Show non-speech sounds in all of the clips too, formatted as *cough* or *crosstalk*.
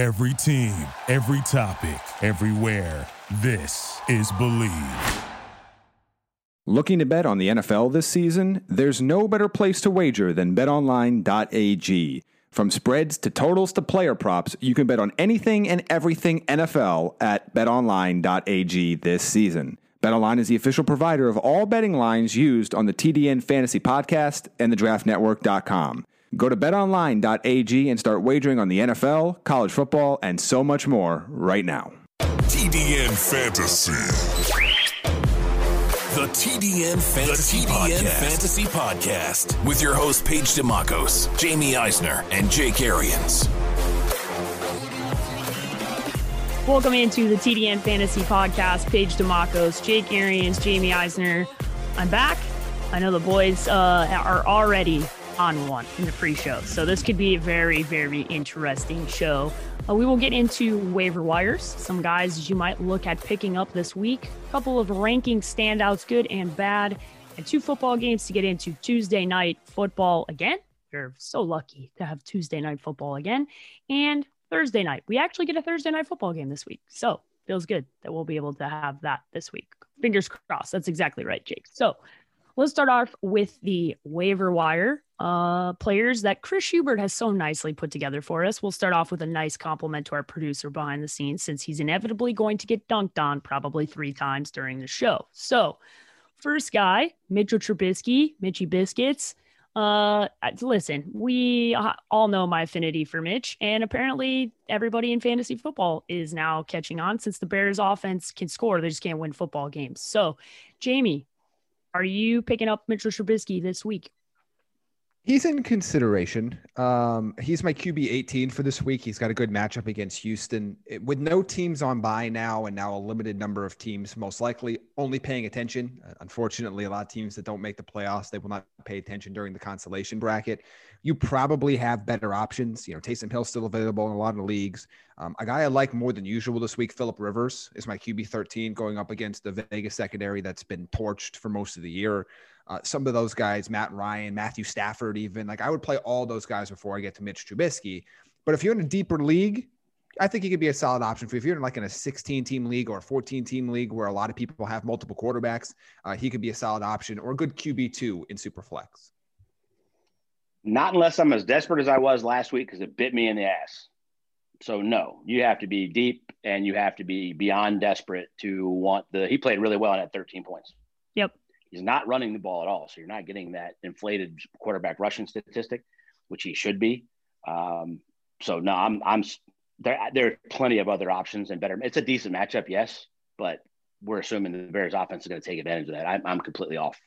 Every team, every topic, everywhere. This is Believe. Looking to bet on the NFL this season? There's no better place to wager than betonline.ag. From spreads to totals to player props, you can bet on anything and everything NFL at betonline.ag this season. BetOnline is the official provider of all betting lines used on the TDN Fantasy Podcast and the DraftNetwork.com. Go to betonline.ag and start wagering on the NFL, college football, and so much more right now. TDN Fantasy. The TDN Fantasy, the TDN Podcast. Fantasy Podcast with your host Paige Demacos, Jamie Eisner, and Jake Arians. Welcome into the TDN Fantasy Podcast. Paige Demacos, Jake Arians, Jamie Eisner. I'm back. I know the boys uh, are already on one in the pre-show, so this could be a very, very interesting show. Uh, we will get into waiver wires, some guys you might look at picking up this week, a couple of ranking standouts, good and bad, and two football games to get into Tuesday night football again. You're so lucky to have Tuesday night football again, and Thursday night. We actually get a Thursday night football game this week, so feels good that we'll be able to have that this week. Fingers crossed. That's exactly right, Jake. So let's start off with the waiver wire uh, players that Chris Schubert has so nicely put together for us. We'll start off with a nice compliment to our producer behind the scenes, since he's inevitably going to get dunked on probably three times during the show. So, first guy, Mitchell Trubisky, Mitchy Biscuits. Uh, listen, we all know my affinity for Mitch, and apparently everybody in fantasy football is now catching on since the Bears offense can score. They just can't win football games. So, Jamie, are you picking up Mitchell Trubisky this week? He's in consideration. Um, he's my QB 18 for this week. He's got a good matchup against Houston. It, with no teams on bye now and now a limited number of teams most likely only paying attention. Uh, unfortunately, a lot of teams that don't make the playoffs, they will not pay attention during the consolation bracket. You probably have better options. You know, Taysom Hill still available in a lot of leagues. Um, a guy I like more than usual this week, Philip Rivers, is my QB 13 going up against the Vegas secondary that's been torched for most of the year. Uh, some of those guys, Matt Ryan, Matthew Stafford, even like I would play all those guys before I get to Mitch Trubisky. But if you're in a deeper league, I think he could be a solid option for you. If you're in like in a 16 team league or a 14 team league where a lot of people have multiple quarterbacks, uh, he could be a solid option or a good QB two in Superflex. Not unless I'm as desperate as I was last week because it bit me in the ass. So no, you have to be deep and you have to be beyond desperate to want the. He played really well and at 13 points. He's not running the ball at all, so you're not getting that inflated quarterback rushing statistic, which he should be. Um, so no, I'm I'm there. There are plenty of other options and better. It's a decent matchup, yes, but we're assuming the Bears offense is going to take advantage of that. I'm, I'm completely off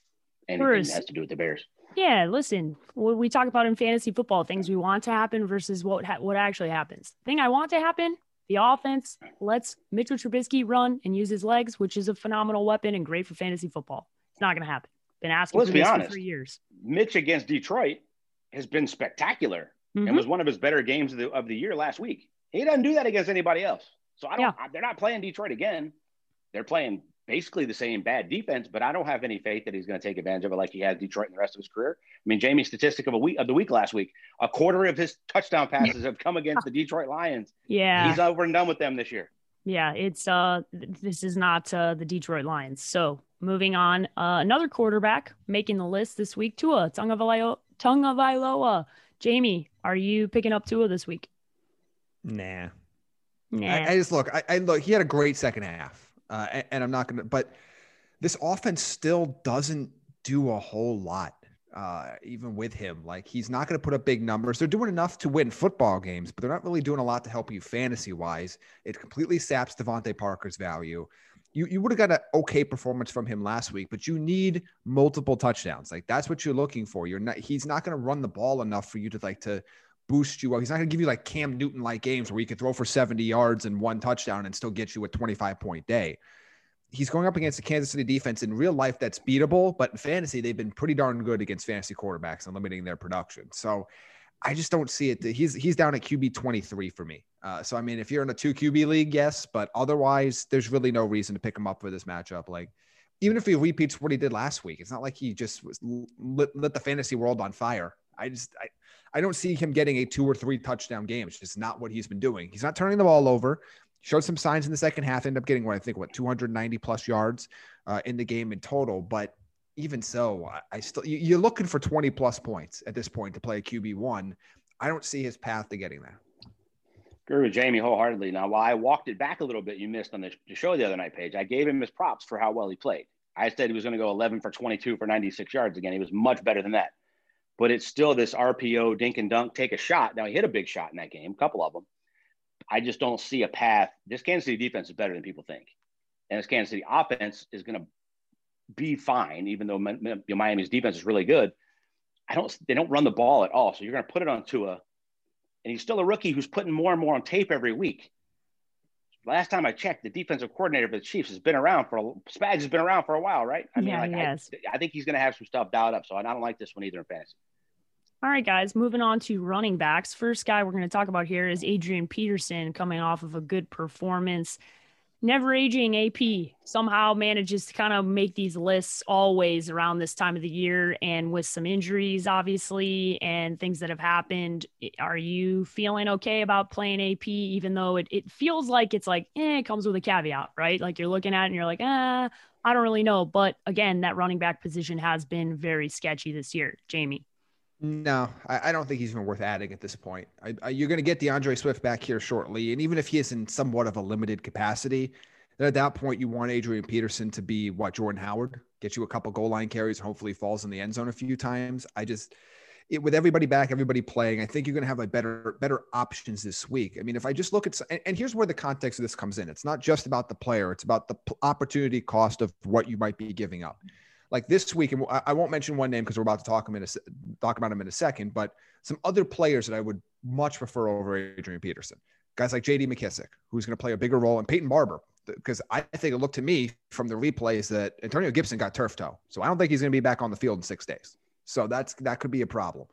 anything that has to do with the Bears. Yeah, listen, what we talk about in fantasy football, things we want to happen versus what ha- what actually happens. The thing I want to happen, the offense lets Mitchell Trubisky run and use his legs, which is a phenomenal weapon and great for fantasy football. Not going to happen. Been asking Let's for this honest. for years. Mitch against Detroit has been spectacular mm-hmm. and was one of his better games of the, of the year last week. He doesn't do that against anybody else. So I don't. Yeah. They're not playing Detroit again. They're playing basically the same bad defense, but I don't have any faith that he's going to take advantage of it like he had Detroit in the rest of his career. I mean, Jamie's statistic of a week of the week last week, a quarter of his touchdown passes have come against the Detroit Lions. *laughs* Yeah, he's over and done with them this year. Yeah, it's uh, this is not uh, the Detroit Lions. So moving on, uh, another quarterback making the list this week, Tua Tagovailoa. Tagovailoa. Jamie, are you picking up Tua this week? Nah. Nah. I, I just look. I, I, look. He had a great second half, uh, and, and I'm not gonna. But this offense still doesn't do a whole lot uh, even with him. Like he's not going to put up big numbers. They're doing enough to win football games, but they're not really doing a lot to help you fantasy wise. It completely saps DeVante Parker's value. You, you would have got an okay performance from him last week, but you need multiple touchdowns. Like that's what you're looking for. You're not. He's not going to run the ball enough for you to like to boost you up. He's not going to give you like Cam Newton like games where you could throw for 70 yards and one touchdown and still get you a 25 point day he's going up against the Kansas City defense in real life that's beatable, but in fantasy, they've been pretty darn good against fantasy quarterbacks and limiting their production. So I just don't see it. He's he's down at QB 23 for me. Uh, so I mean, if you're in a two QB league, yes, but otherwise, there's really no reason to pick him up for this matchup. Like even if he repeats what he did last week, it's not like he just was lit, lit the fantasy world on fire. I just I, I don't see him getting a two or three touchdown game. It's just not what he's been doing. He's not turning the ball over. Showed some signs in the second half. Ended up getting what I think what 290 plus yards uh, in the game in total. But even so, I, I still you're looking for 20 plus points at this point to play a QB one. I don't see his path to getting there. Agree with Jamie wholeheartedly. Now, while I walked it back a little bit, you missed on the show the other night Paige. I gave him his props for how well he played. I said he was going to go 11 for 22 for 96 yards again. He was much better than that. But it's still this RPO dink and dunk, take a shot. Now he hit a big shot in that game, a couple of them. I just don't see a path. This Kansas City defense is better than people think, and this Kansas City offense is going to be fine, even though Miami's defense is really good. I don't. They don't run the ball at all, so you're going to put it on Tua, and he's still a rookie who's putting more and more on tape every week. Last time I checked, the defensive coordinator for the Chiefs has been around for Spags has been around for a while, right? I mean, yeah, like, yes. I, I think he's going to have some stuff dialed up, so I don't like this one either in fantasy. All right, guys, moving on to running backs. First guy we're going to talk about here is Adrian Peterson coming off of a good performance. Never aging AP somehow manages to kind of make these lists always around this time of the year and with some injuries, obviously, and things that have happened. Are you feeling okay about playing AP, even though it, it feels like it's like, eh, it comes with a caveat, right? Like you're looking at it and you're like, ah, I don't really know. But again, that running back position has been very sketchy this year. Jamie. No, I, I, don't think he's even worth adding at this point. I, I, you're going to get D'Andre Swift back here shortly, and even if he is in somewhat of a limited capacity, then at that point you want Adrian Peterson to be what Jordan Howard, get you a couple goal line carries, hopefully falls in the end zone a few times. I just it, with everybody back, everybody playing, I think you're going to have like better better options this week. I mean, if I just look at and, and here's where the context of this comes in. It's not just about the player; it's about the opportunity cost of what you might be giving up like this week, and I won't mention one name because we're about to talk him in a, talk about him in a second, but some other players that I would much prefer over Adrian Peterson. Guys like J.D. McKissic, who's going to play a bigger role, and Peyton Barber, because I think it looked to me from the replays that Antonio Gibson got turf toe, so I don't think he's going to be back on the field in six days. So that's that could be a problem.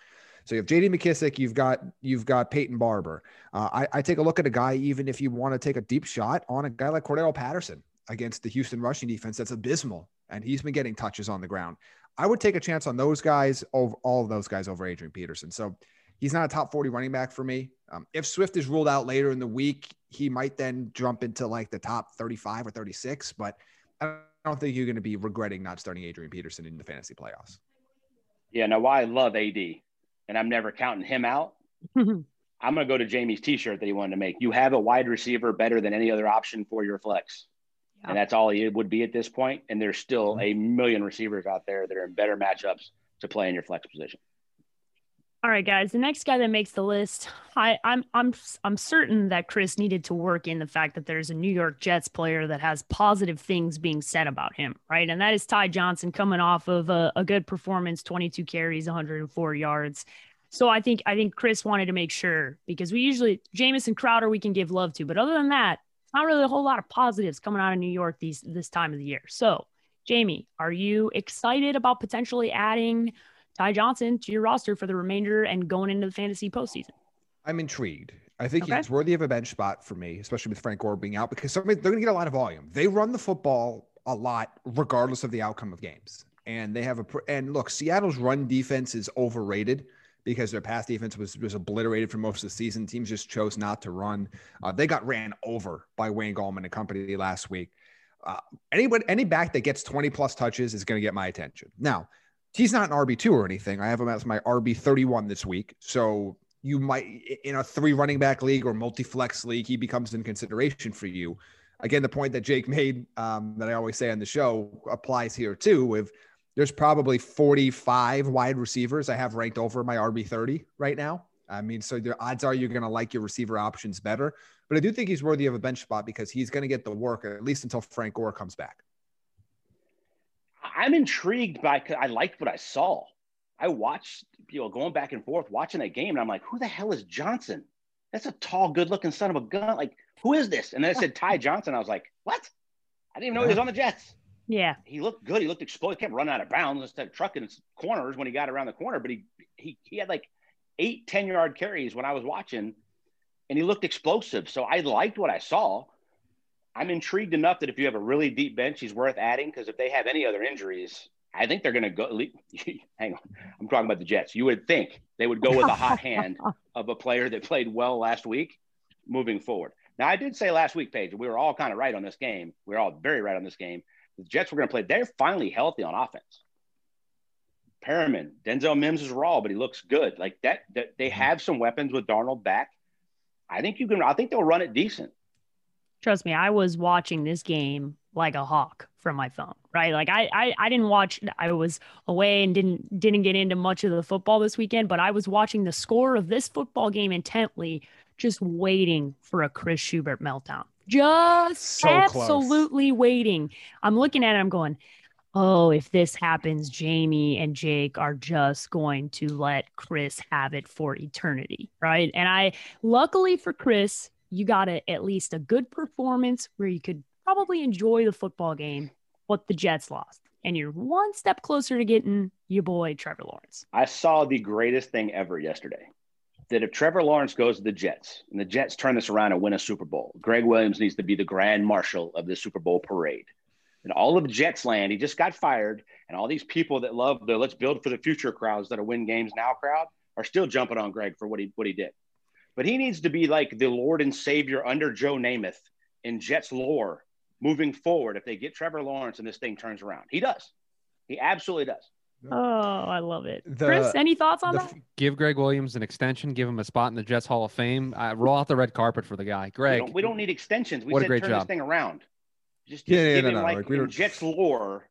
So you have J.D. McKissic, you've got you've got Peyton Barber. Uh, I, I take a look at a guy, even if you want to take a deep shot on a guy like Cordarrelle Patterson against the Houston rushing defense, that's abysmal and he's been getting touches on the ground. I would take a chance on those guys over all of those guys over Adrian Peterson. So he's not a top 40 running back for me. Um, if Swift is ruled out later in the week, he might then jump into like the top 35 or 36. But I don't think you're going to be regretting not starting Adrian Peterson in the fantasy playoffs. Yeah, now why I love AD, and I'm never counting him out. *laughs* I'm going to go to Jamie's T-shirt that he wanted to make. You have a wide receiver better than any other option for your flex and that's all he would be at this point. And there's still mm-hmm. a million receivers out there that are in better matchups to play in your flex position. All right, guys. The next guy that makes the list, I, I'm I'm I'm certain that Chris needed to work in the fact that there's a New York Jets player that has positive things being said about him, right? And that is Ty Johnson coming off of a, a good performance, 22 carries, 104 yards. So I think I think Chris wanted to make sure because we usually Jamison Crowder we can give love to, but other than that, not really a whole lot of positives coming out of New York these this time of the year. So, Jamie, are you excited about potentially adding Ty Johnson to your roster for the remainder and going into the fantasy postseason? I'm intrigued. I think okay. he's worthy of a bench spot for me, especially with Frank Gore being out, because somebody, they're going to get a lot of volume. They run the football a lot, regardless of the outcome of games. And they have a and look, Seattle's run defense is overrated because their pass defense was was obliterated for most of the season. Teams just chose not to run. Uh, they got ran over by Wayne Gallman and company last week. Uh, any back that gets 20 plus touches is going to get my attention. Now, he's not an RB2 or anything. I have him as my RB31 this week. So you might, in a three running back league or multi flex league, he becomes in consideration for you. Again, the point that Jake made um, that I always say on the show applies here too. With there's probably 45 wide receivers I have ranked over my RB30 right now. I mean, so the odds are you're going to like your receiver options better. But I do think he's worthy of a bench spot because he's going to get the work at least until Frank Gore comes back. I'm intrigued by. I liked what I saw. I watched, you know, going back and forth watching that game, and I'm like, who the hell is Johnson? That's a tall, good-looking son of a gun. Like, who is this? And then I said Ty Johnson. I was like, what? I didn't even know he was on the Jets. Yeah. He looked good. He looked explosive. He kept running out of bounds instead of trucking corners when he got around the corner. But he he he had like eight, 10 yard carries when I was watching, and he looked explosive. So I liked what I saw. I'm intrigued enough that if you have a really deep bench, he's worth adding because if they have any other injuries, I think they're going to go. *laughs* Hang on, I'm talking about the Jets. You would think they would go with a hot hand *laughs* of a player that played well last week, moving forward. Now, I did say last week, Paige, we were all kind of right on this game. We were all very right on this game. The Jets were going to play. They're finally healthy on offense. Perriman, Denzel Mims is raw, but he looks good. Like that, that they mm-hmm. have some weapons with Darnold back. I think you can. I think they'll run it decent. Trust me, I was watching this game like a hawk from my phone, right? Like I, I, I didn't watch. I was away and didn't didn't get into much of the football this weekend, but I was watching the score of this football game intently, just waiting for a Chris Schubert meltdown. Just so absolutely close. waiting. I'm looking at it. I'm going, oh, if this happens, Jamie and Jake are just going to let Chris have it for eternity, right? And I, luckily for Chris, you got a, at least a good performance where you could probably enjoy the football game, but the Jets lost. And you're one step closer to getting your boy Trevor Lawrence. I saw the greatest thing ever yesterday. That if Trevor Lawrence goes to the Jets and the Jets turn this around and win a Super Bowl, Gregg Williams needs to be the grand marshal of the Super Bowl parade and all of Jets land. He just got fired, and all these people that love the "let's build for the future" crowds that are win games now crowd are still jumping on Gregg for what he what he did. But he needs to be like the Lord and Savior under Joe Namath in Jets lore moving forward. If they get Trevor Lawrence and this thing turns around, he does. He absolutely does. Oh, I love it. The, Chris, any thoughts on the, that? Give Gregg Williams an extension. Give him a spot in the Jets Hall of Fame. Uh, roll out the red carpet for the guy. Gregg, We don't, we don't need extensions. We what said a great turn job. this thing around. Just, just yeah, yeah, no, no, like, like in Jets lore,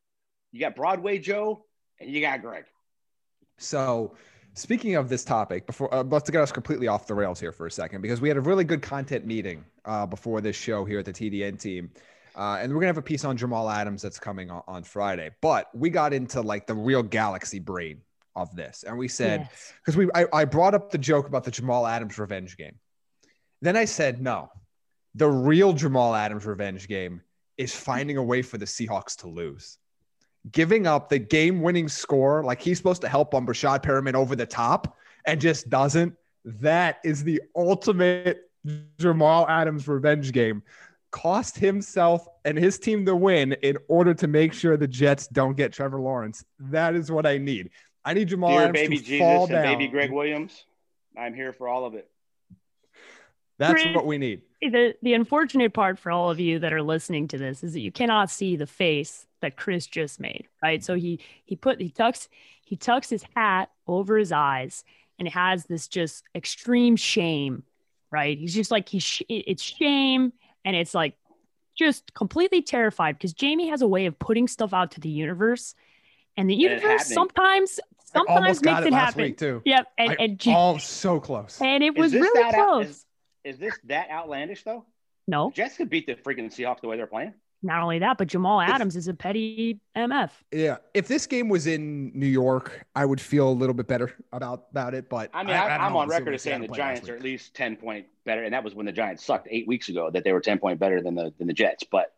you got Broadway Joe and you got Gregg. So, speaking of this topic, before uh, let's get us completely off the rails here for a second because we had a really good content meeting uh, before this show here at the TDN team. Uh, and we're gonna have a piece on Jamal Adams that's coming on, on Friday. But we got into like the real galaxy brain of this, and we said because yes. we I, I brought up the joke about the Jamal Adams revenge game. Then I said no, the real Jamal Adams revenge game is finding a way for the Seahawks to lose. Giving up the game winning score, like he's supposed to help on Breshad Perriman over the top and just doesn't. That is the ultimate Jamal Adams revenge game. Cost himself and his team the win in order to make sure the Jets don't get Trevor Lawrence. That is what I need. I need Jamal Dear Adams baby to Jesus fall and down. baby Gregg Williams. I'm here for all of it. That's what we need. The the unfortunate part for all of you that are listening to this is that you cannot see the face that Chris just made, right? So he he put he tucks he tucks his hat over his eyes and has this just extreme shame, right? He's just like he's it's shame and it's like just completely terrified because Jamie has a way of putting stuff out to the universe, and the universe sometimes sometimes makes it, it happen. too. Yep, and, and all so close, and it was really close. Is this that outlandish though? No. Jessica beat the freaking Seahawks the way they're playing. Not only that, but Jamal Adams is a petty MF. Yeah. If this game was in New York, I would feel a little bit better about about it. But I mean, I, am on record as saying the Giants are at least 10 point better. And that was when the Giants sucked eight weeks ago that they were 10 point better than the than the Jets. But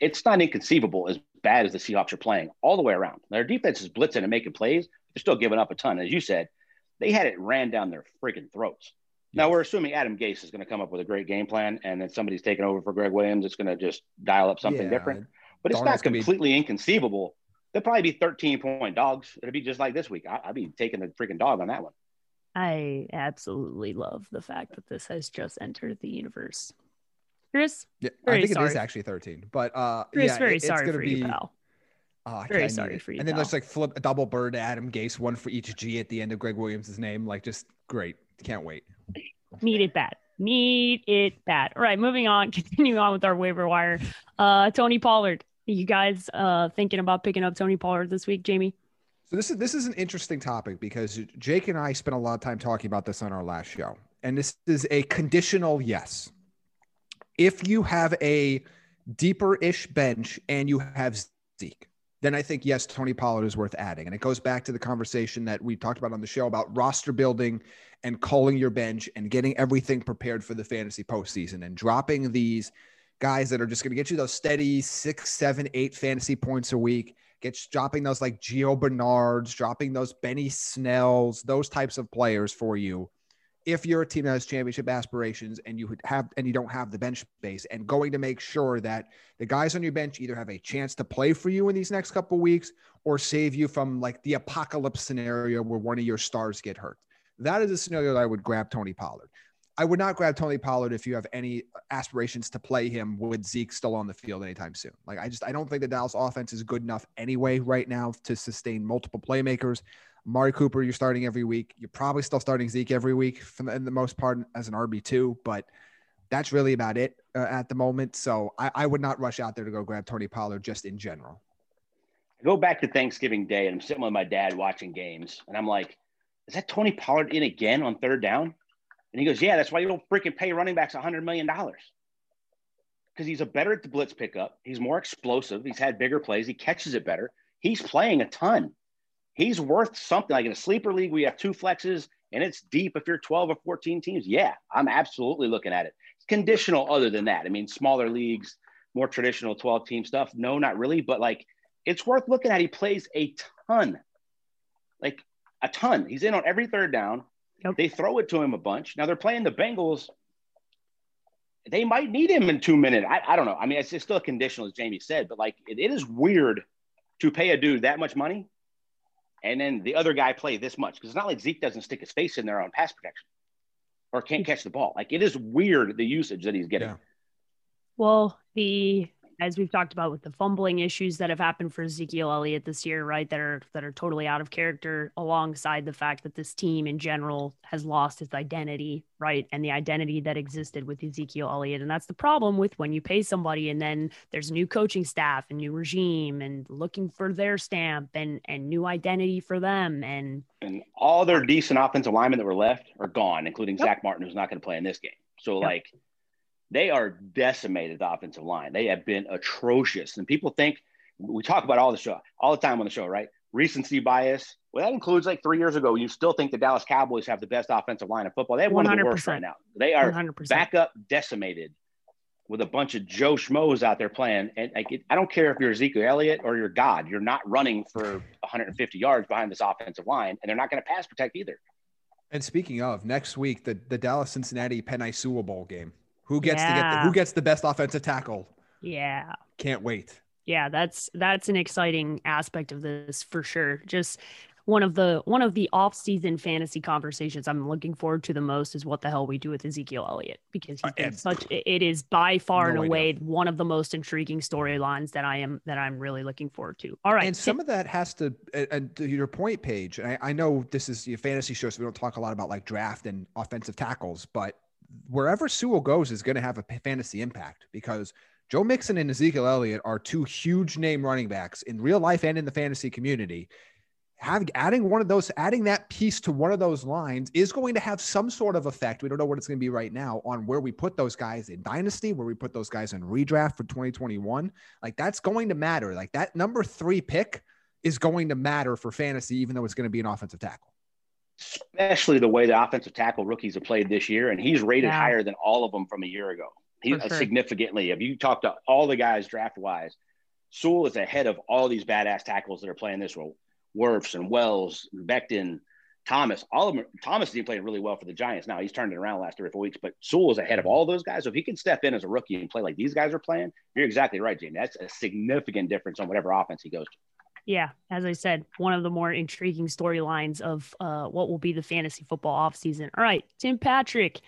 it's not inconceivable as bad as the Seahawks are playing all the way around. Their defense is blitzing and making plays. They're still giving up a ton. As you said, they had it ran down their freaking throats. Now we're assuming Adam Gase is going to come up with a great game plan, and then somebody's taking over for Gregg Williams. It's going to just dial up something yeah, different. But it's not completely be... inconceivable. They'll probably be 13 point dogs. It'll be just like this week. I, I'd be taking the freaking dog on that one. I absolutely love the fact that this has just entered the universe. Chris, yeah, I think sorry. it is actually 13. But uh, Chris, yeah, very it, sorry for be, you, pal. Oh, very sorry for you. And then there's like flip a double bird to Adam Gase, one for each G at the end of Gregg Williams' name. Like just great. Can't wait. Need it bad. Need it bad. All right, moving on. *laughs* Continuing on with our waiver wire. Uh, Tony Pollard. You guys uh, thinking about picking up Tony Pollard this week, Jamie? So this is this is an interesting topic because Jake and I spent a lot of time talking about this on our last show, and this is a conditional yes. If you have a deeper ish bench and you have Zeke, then I think yes, Tony Pollard is worth adding, and it goes back to the conversation that we talked about on the show about roster building and calling your bench and getting everything prepared for the fantasy postseason and dropping these guys that are just going to get you those steady six, seven, eight fantasy points a week. Get dropping those like Gio Bernards, dropping those Benny Snells, those types of players for you. if you're a team that has championship aspirations and you have and you don't have the bench space and going to make sure that the guys on your bench either have a chance to play for you in these next couple weeks or save you from like the apocalypse scenario where one of your stars get hurt. That is a scenario that I would grab Tony Pollard. I would not grab Tony Pollard if you have any aspirations to play him with Zeke still on the field anytime soon. Like I just I don't think the Dallas offense is good enough anyway right now to sustain multiple playmakers. Amari Cooper, you're starting every week. You're probably still starting Zeke every week for the, in the most part as an RB two, but that's really about it uh, at the moment. So I, I would not rush out there to go grab Tony Pollard just in general. I go back to Thanksgiving Day and I'm sitting with my dad watching games, and I'm like, "Is that Tony Pollard in again on third down?" And he goes, Yeah, that's why you don't freaking pay running backs $100 million. Because he's a better at the blitz pickup. He's more explosive. He's had bigger plays. He catches it better. He's playing a ton. He's worth something. Like in a sleeper league, we have two flexes and it's deep if you're 12 or 14 teams. Yeah, I'm absolutely looking at it. It's conditional other than that. I mean, smaller leagues, more traditional 12 team stuff. No, not really. But like, it's worth looking at. He plays a ton, a ton. He's in on every third down. Yep. They throw it to him a bunch. Now they're playing the Bengals. They might need him in two minutes. I, I don't know. I mean, it's, it's still conditional, as Jamie said, but like it, it is weird to pay a dude that much money and then the other guy play this much because it's not like Zeke doesn't stick his face in there on pass protection or can't catch the ball. Like it is weird the usage that he's getting. Yeah. Well, the as we've talked about with the fumbling issues that have happened for Ezekiel Elliott this year, right? That are that are totally out of character, alongside the fact that this team in general has lost its identity, right? And the identity that existed with Ezekiel Elliott. And that's the problem with when you pay somebody and then there's a new coaching staff and new regime and looking for their stamp and and new identity for them. And and all their decent offensive linemen that were left are gone, including yep. Zack Martin, who's not going to play in this game. So yep. like they are decimated the offensive line. They have been atrocious. And people think we talk about all the show, all the time on the show, right? Recency bias. Well, that includes like three years ago. You still think the Dallas Cowboys have the best offensive line in football. They have one of the worst right now. They are 100%. back up decimated with a bunch of Joe Schmoes out there playing. And like, I don't care if you're Ezekiel Elliott or you're God, you're not running for 150 yards behind this offensive line, and they're not going to pass protect either. And speaking of next week, the, the Dallas Cincinnati Penei Sewell Bowl game. Who gets yeah. to get the, who gets the best offensive tackle? Yeah. Can't wait. Yeah, that's that's an exciting aspect of this for sure. Just one of the one of the off-season fantasy conversations I'm looking forward to the most is what the hell we do with Ezekiel Elliott because he's been uh, such it is by far no and away one of the most intriguing storylines that I am that I'm really looking forward to. All right, and some of that has to and to your point, Paige. I, I know this is your fantasy show, so we don't talk a lot about like draft and offensive tackles, but wherever Sewell goes is going to have a fantasy impact because Joe Mixon and Ezekiel Elliott are two huge name running backs in real life and in the fantasy community. Have adding one of those, adding that piece to one of those lines is going to have some sort of effect. We don't know what it's going to be right now on where we put those guys in dynasty, where we put those guys in redraft for 2021. Like that's going to matter. Like that number three pick is going to matter for fantasy, even though it's going to be an offensive tackle especially the way the offensive tackle rookies have played this year. And he's rated yeah. higher than all of them from a year ago. He, sure. significantly. If you talk to all the guys draft wise, Sewell is ahead of all these badass tackles that are playing this role. Wirfs and Wills, Becton, Thomas, all of them. Thomas is playing really well for the Giants now. He's turned it around last three or four weeks, but Sewell is ahead of all those guys. So if he can step in as a rookie and play like these guys are playing, you're exactly right, Jamie. That's a significant difference on whatever offense he goes to. Yeah, as I said, one of the more intriguing storylines of uh, what will be the fantasy football offseason. All right, Tim Patrick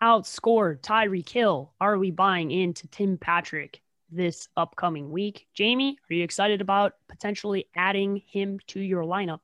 outscored Tyreek Hill. Are we buying into Tim Patrick this upcoming week? Jamie, are you excited about potentially adding him to your lineup?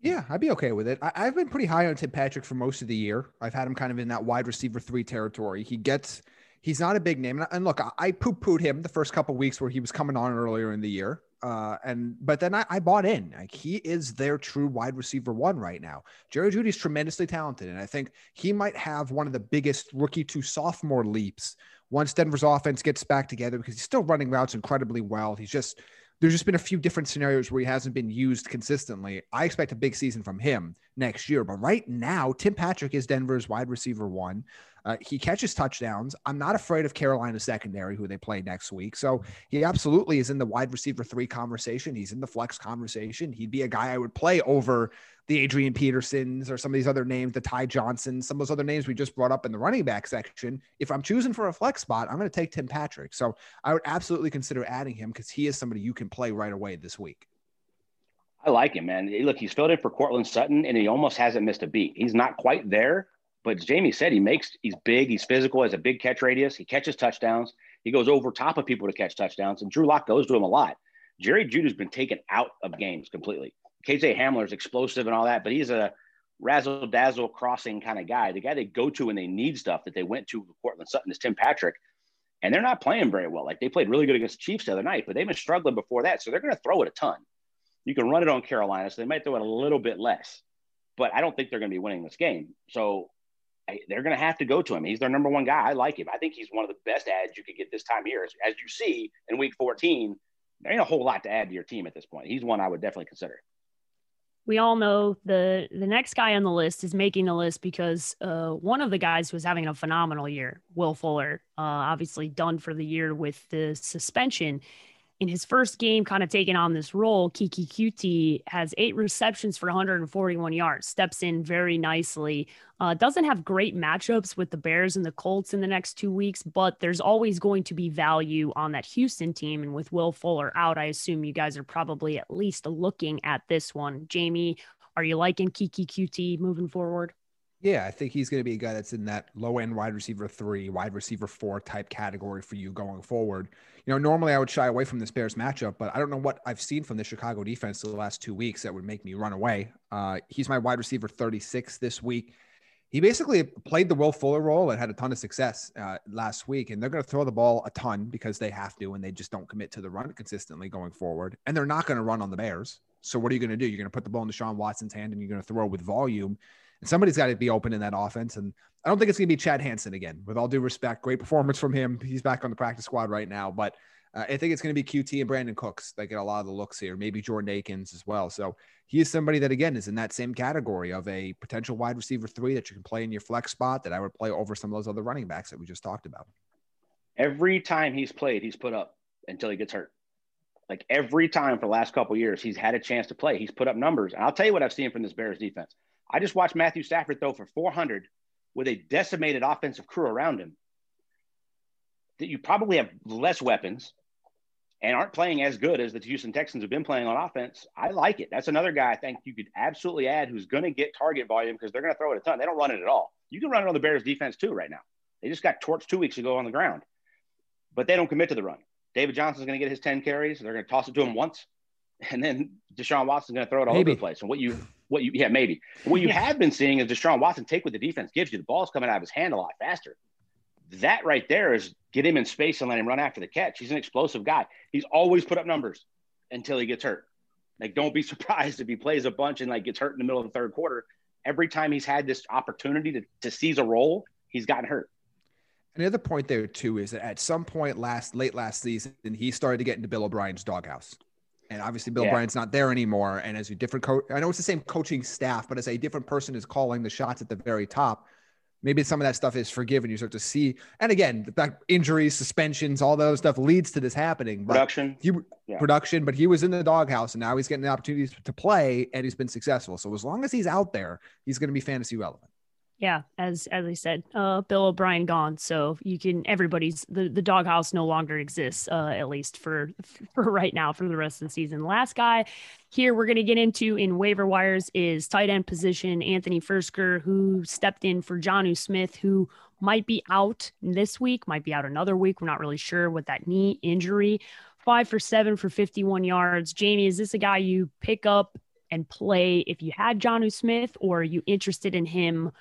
Yeah, I'd be okay with it. I, have been pretty high on Tim Patrick for most of the year. I've had him kind of in that wide receiver three territory. He gets, he's not a big name. And, look, I, I poo pooed him the first couple weeks where he was coming on earlier in the year. Uh, and but then I, I, bought in. Like he is their true wide receiver one right now. Jerry Jeudy's tremendously talented, and I think he might have one of the biggest rookie to sophomore leaps once Denver's offense gets back together because he's still running routes incredibly well. He's just there's just been a few different scenarios where he hasn't been used consistently. I expect a big season from him next year, but right now, Tim Patrick is Denver's wide receiver one. Uh, he catches touchdowns. I'm not afraid of Carolina secondary, who they play next week. So he absolutely is in the wide receiver three conversation. He's in the flex conversation. He'd be a guy I would play over the Adrian Petersons or some of these other names, the Ty Johnson, some of those other names we just brought up in the running back section. If I'm choosing for a flex spot, I'm going to take Tim Patrick. So I would absolutely consider adding him because he is somebody you can play right away this week. I like him, man. Look, he's filled in for Courtland Sutton, and he almost hasn't missed a beat. He's not quite there, but Jamie said he makes. He's big. He's physical. Has a big catch radius. He catches touchdowns. He goes over top of people to catch touchdowns, and Drew Lock goes to him a lot. Jerry Jeudy's been taken out of games completely. KJ Hamler's explosive and all that, but he's a razzle dazzle crossing kind of guy. The guy they go to when they need stuff that they went to with Courtland Sutton is Tim Patrick, and they're not playing very well. Like they played really good against the Chiefs the other night, but they've been struggling before that, so they're going to throw it a ton. You can run it on Carolina, so they might throw it a little bit less, but I don't think they're going to be winning this game. So they're going to have to go to him. He's their number one guy. I like him. I think he's one of the best ads you could get this time year. As, as you see in Week 14, there ain't a whole lot to add to your team at this point. He's one I would definitely consider we all know the the next guy on the list is making the list because uh, one of the guys was having a phenomenal year, Will Fuller, uh, obviously done for the year with the suspension in his first game, kind of taking on this role, Keke Coutee has eight receptions for 141 yards, steps in very nicely. Uh, doesn't have great matchups with the Bears and the Colts in the next two weeks, but there's always going to be value on that Houston team. And with Will Fuller out, I assume you guys are probably at least looking at this one. Jamie, are you liking Keke Coutee moving forward? Yeah, I think he's going to be a guy that's in that low end wide receiver three, wide receiver four type category for you going forward. You know, normally I would shy away from this Bears matchup, but I don't know what I've seen from the Chicago defense the last two weeks that would make me run away. Uh, he's my wide receiver 36 this week. He basically played the Will Fuller role and had a ton of success uh, last week. And they're going to throw the ball a ton because they have to, and they just don't commit to the run consistently going forward. And they're not going to run on the Bears. So what are you going to do? You're going to put the ball in Deshaun Watson's hand and you're going to throw with volume and somebody's got to be open in that offense. And I don't think it's going to be Chad Hansen again, with all due respect. Great performance from him. He's back on the practice squad right now. But uh, I think it's going to be Coutee and Brandin Cooks that get a lot of the looks here, maybe Jordan Akins as well. So he is somebody that, again, is in that same category of a potential wide receiver three that you can play in your flex spot that I would play over some of those other running backs that we just talked about. Every time he's played, he's put up until he gets hurt. Like every time for the last couple years, he's had a chance to play. He's put up numbers. And I'll tell you what I've seen from this Bears defense. I just watched Matthew Stafford throw for 400 with a decimated offensive crew around him. That you probably have less weapons and aren't playing as good as the Houston Texans have been playing on offense. I like it. That's another guy I think you could absolutely add who's going to get target volume because they're going to throw it a ton. They don't run it at all. You can run it on the Bears defense too right now. They just got torched two weeks ago on the ground, but they don't commit to the run. David Johnson's going to get his 10 carries. They're going to toss it to him once. And then Deshaun Watson's going to throw it all Maybe. over the place. And what you what you yeah maybe what you have been seeing is Deshaun Watson take what the defense gives you. The ball's coming out of his hand a lot faster. That right there is get him in space and let him run after the catch. He's an explosive guy. He's always put up numbers until he gets hurt. Like don't be *laughs* surprised if he plays a bunch and like gets hurt in the middle of the third quarter. Every time he's had this opportunity to, to seize a role, he's gotten hurt. Another point there too is that at some point last late last season, he started to get into Bill O'Brien's doghouse. And obviously, Bill yeah. Bryant's not there anymore. And as a different coach, I know it's the same coaching staff, but as a different person is calling the shots at the very top, maybe some of that stuff is forgiven. You start to see, and again, the fact injuries, suspensions, all that other stuff leads to this happening. But production, he, yeah. production, but he was in the doghouse, and now he's getting the opportunities to play, and he's been successful. So as long as he's out there, he's going to be fantasy relevant yeah as as i said uh bill o'brien gone so you can everybody's the the doghouse no longer exists uh at least for *laughs* for right now for the rest of the season. Last guy here we're going to get into in waiver wires is tight end position anthony firkser who stepped in for jonnu smith who might be out this week might be out another week we're not really sure what that knee injury. Five for seven for 51 yards. Jamie is this a guy you pick up and play if you had jonnu smith or are you interested in him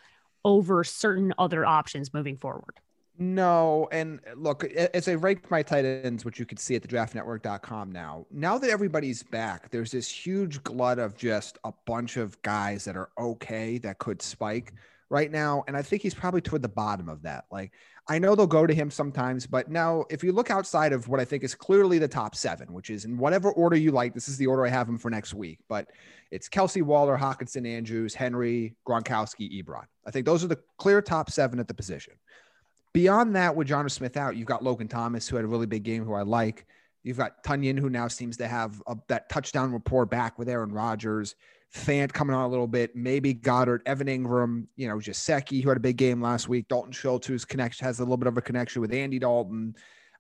over certain other options moving forward. No, and uh, look, as I rank my tight ends, which you can see at the draftnetwork.com now, now that everybody's back, there's this huge glut of just a bunch of guys that are okay that could spike right now. And I think he's probably toward the bottom of that. Like, I know they'll go to him sometimes, but now if you look outside of what I think is clearly the top seven, which is in whatever order you like, this is the order I have him for next week, but it's Kelce Waller, Hockenson, Andrews, Henry, Gronkowski, Ebron. I think those are the clear top seven at the position. Beyond that, with Jonnu Smith out, you've got Logan Thomas, who had a really big game, who I like. You've got Tonyan, who now seems to have a, that touchdown rapport back with Aaron Rodgers. Fant coming on a little bit, maybe Goedert, Evan Engram, you know, Gesicki, who had a big game last week, Dalton Schultz, who's connection has a little bit of a connection with Andy Dalton,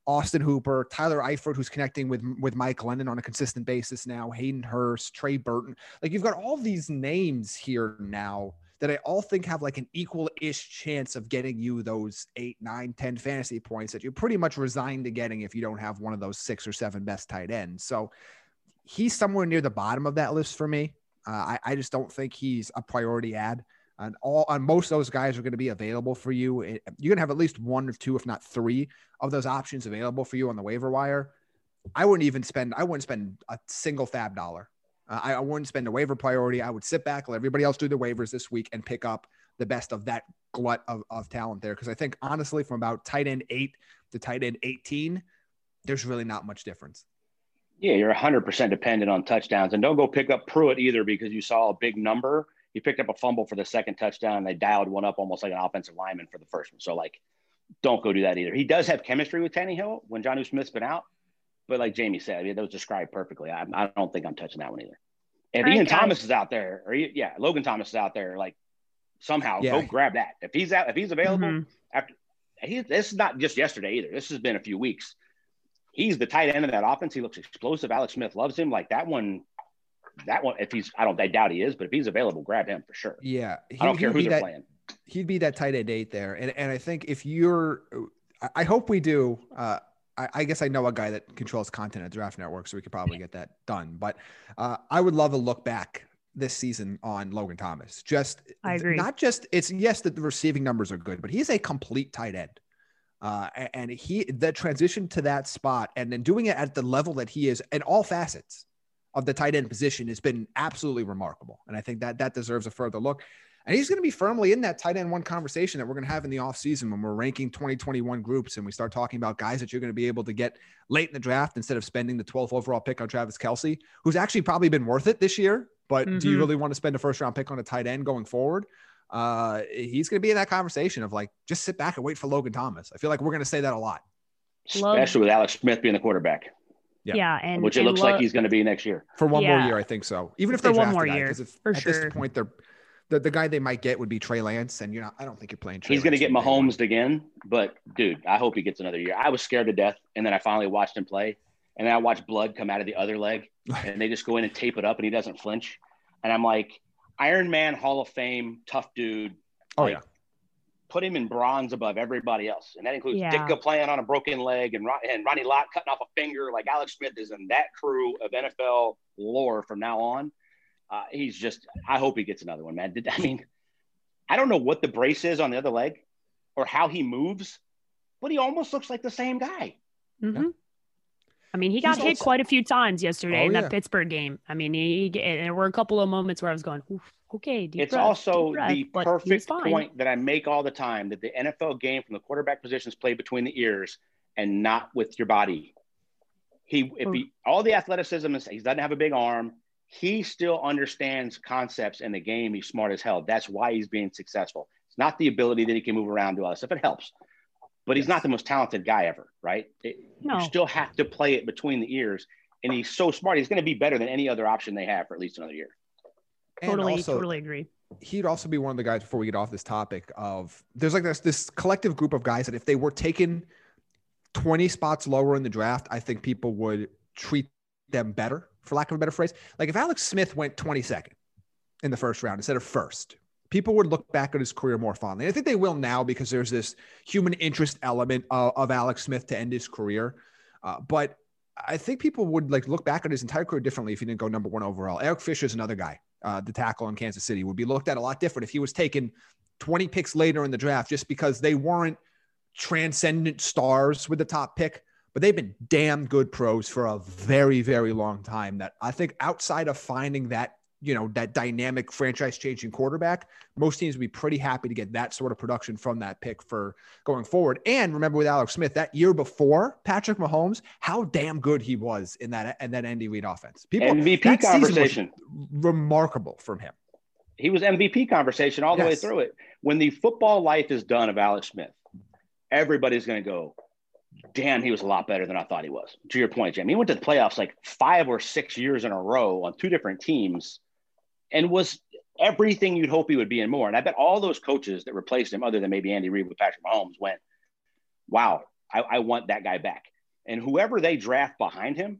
Austin Hooper, Tyler Eifert, who's connecting with with Mike Glennon on a consistent basis now, Hayden Hurst, Trey Burton. Like you've got all these names here now that I all think have like an equal-ish chance of getting you those eight, nine, ten fantasy points that you're pretty much resigned to getting if you don't have one of those six or seven best tight ends. So he's somewhere near the bottom of that list for me. Uh, I, I just don't think he's a priority ad. And all on most of those guys are going to be available for you. You're going to have at least one or two, if not three, of those options available for you on the waiver wire. I wouldn't even spend. I wouldn't spend a single FAAB dollar. Uh, I, I wouldn't spend a waiver priority. I would sit back, let everybody else do the waivers this week, and pick up the best of that glut of, of talent there. Because I think honestly, from about tight end eight to tight end 18, there's really not much difference. Yeah, you're 100% dependent on touchdowns. And don't go pick up Pruitt either because you saw a big number. He picked up a fumble for the second touchdown and they dialed one up almost like an offensive lineman for the first one. So, like, don't go do that either. He does have chemistry with Tannehill when Jonnu Smith's been out. But like Jamie said, I mean, that was described perfectly. I, I don't think I'm touching that one either. If Ian Thomas is out there, or yeah, Logan Thomas is out there, like somehow yeah. go grab that. If he's out, if he's available mm-hmm. after he, this is not just yesterday either. This has been a few weeks he's the tight end of that offense. He looks explosive. Alex Smith loves him. Like that one, that one. If he's, I don't, I doubt he is, but if he's available, grab him for sure. Yeah, he, I don't care who they're that, playing. He'd be that tight end eight there, and and I think if you're, I hope we do. Uh, I, I guess I know a guy that controls content at Draft Network, so we could probably get that done. But uh, I would love a look back this season on Logan Thomas. Just I agree. Not just it's yes that the receiving numbers are good, but he's a complete tight end. Uh, and he the transition to that spot and then doing it at the level that he is in all facets of the tight end position has been absolutely remarkable. And I think that that deserves a further look. And he's going to be firmly in that tight end one conversation that we're going to have in the offseason when we're ranking 2021 groups and we start talking about guys that you're going to be able to get late in the draft instead of spending the 12th overall pick on Travis Kelce, who's actually probably been worth it this year. But mm-hmm. do you mm-hmm. really want to spend a first round pick on a tight end going forward? Uh, he's going to be in that conversation of like, just sit back and wait for Logan Thomas. I feel like we're going to say that a lot. Especially with Alex Smith being the quarterback. Yeah. yeah and which it and looks lo- like he's going to be next year for one yeah. more year. I think so. Even if for they one more year, because for at sure. this point they're the, the guy they might get would be Trey Lance, and you're not. I don't think you're playing. Trey he's going to get Mahomes again, but dude, I hope he gets another year. I was scared to death, and then I finally watched him play, and then I watched blood come out of the other leg, *laughs* and they just go in and tape it up, and he doesn't flinch, and I'm like, Iron Man Hall of Fame, tough dude, Oh like, yeah. Put him in bronze above everybody else, and that includes yeah. Ditka playing on a broken leg and and Ronnie Lott cutting off a finger. Like Alex Smith is in that crew of NFL lore from now on. Uh, he's just. I hope he gets another one, man. Did I mean? I don't know what the brace is on the other leg, or how he moves, but he almost looks like the same guy. Mm-hmm. I mean, he got He's hit also, quite a few times yesterday oh, in that yeah. Pittsburgh game. I mean, he, there were a couple of moments where I was going, okay. it's breath, also breath, the perfect point that I make all the time that the NFL game from the quarterback positions played between the ears and not with your body. He, if he, all the athleticism is, he doesn't have a big arm. He still understands concepts in the game. He's smart as hell. That's why he's being successful. It's not the ability that he can move around to us if it helps but he's not the most talented guy ever, right? It, no. You still have to play it between the ears, and he's so smart. He's going to be better than any other option they have for at least another year. Totally, also, totally agree. He'd also be one of the guys before we get off this topic of there's like this this collective group of guys that if they were taken 20 spots lower in the draft, I think people would treat them better, for lack of a better phrase. Like if Alex Smith went 22nd in the first round instead of first, people would look back at his career more fondly. I think they will now because there's this human interest element of, of Alex Smith to end his career. Uh, but I think people would like look back at his entire career differently if he didn't go number one overall. Eric Fisher is another guy, uh, the tackle in Kansas City, would be looked at a lot different if he was taken 20 picks later in the draft just because they weren't transcendent stars with the top pick. But they've been damn good pros for a very, very long time. That I think outside of finding that you know, that dynamic franchise changing quarterback, most teams would be pretty happy to get that sort of production from that pick for going forward. And remember with Alex Smith, that year before Patrick Mahomes, how damn good he was in that and that Andy Reid offense. People MVP conversation remarkable from him. He was MVP conversation all the yes. way through it. When the football life is done of Alex Smith, everybody's going to go, damn, he was a lot better than I thought he was. To your point, Jim, he went to the playoffs like five or six years in a row on two different teams and was everything you'd hope he would be and more. And I bet all those coaches that replaced him, other than maybe Andy Reid with Patrick Mahomes, went, wow, I, I want that guy back. And whoever they draft behind him,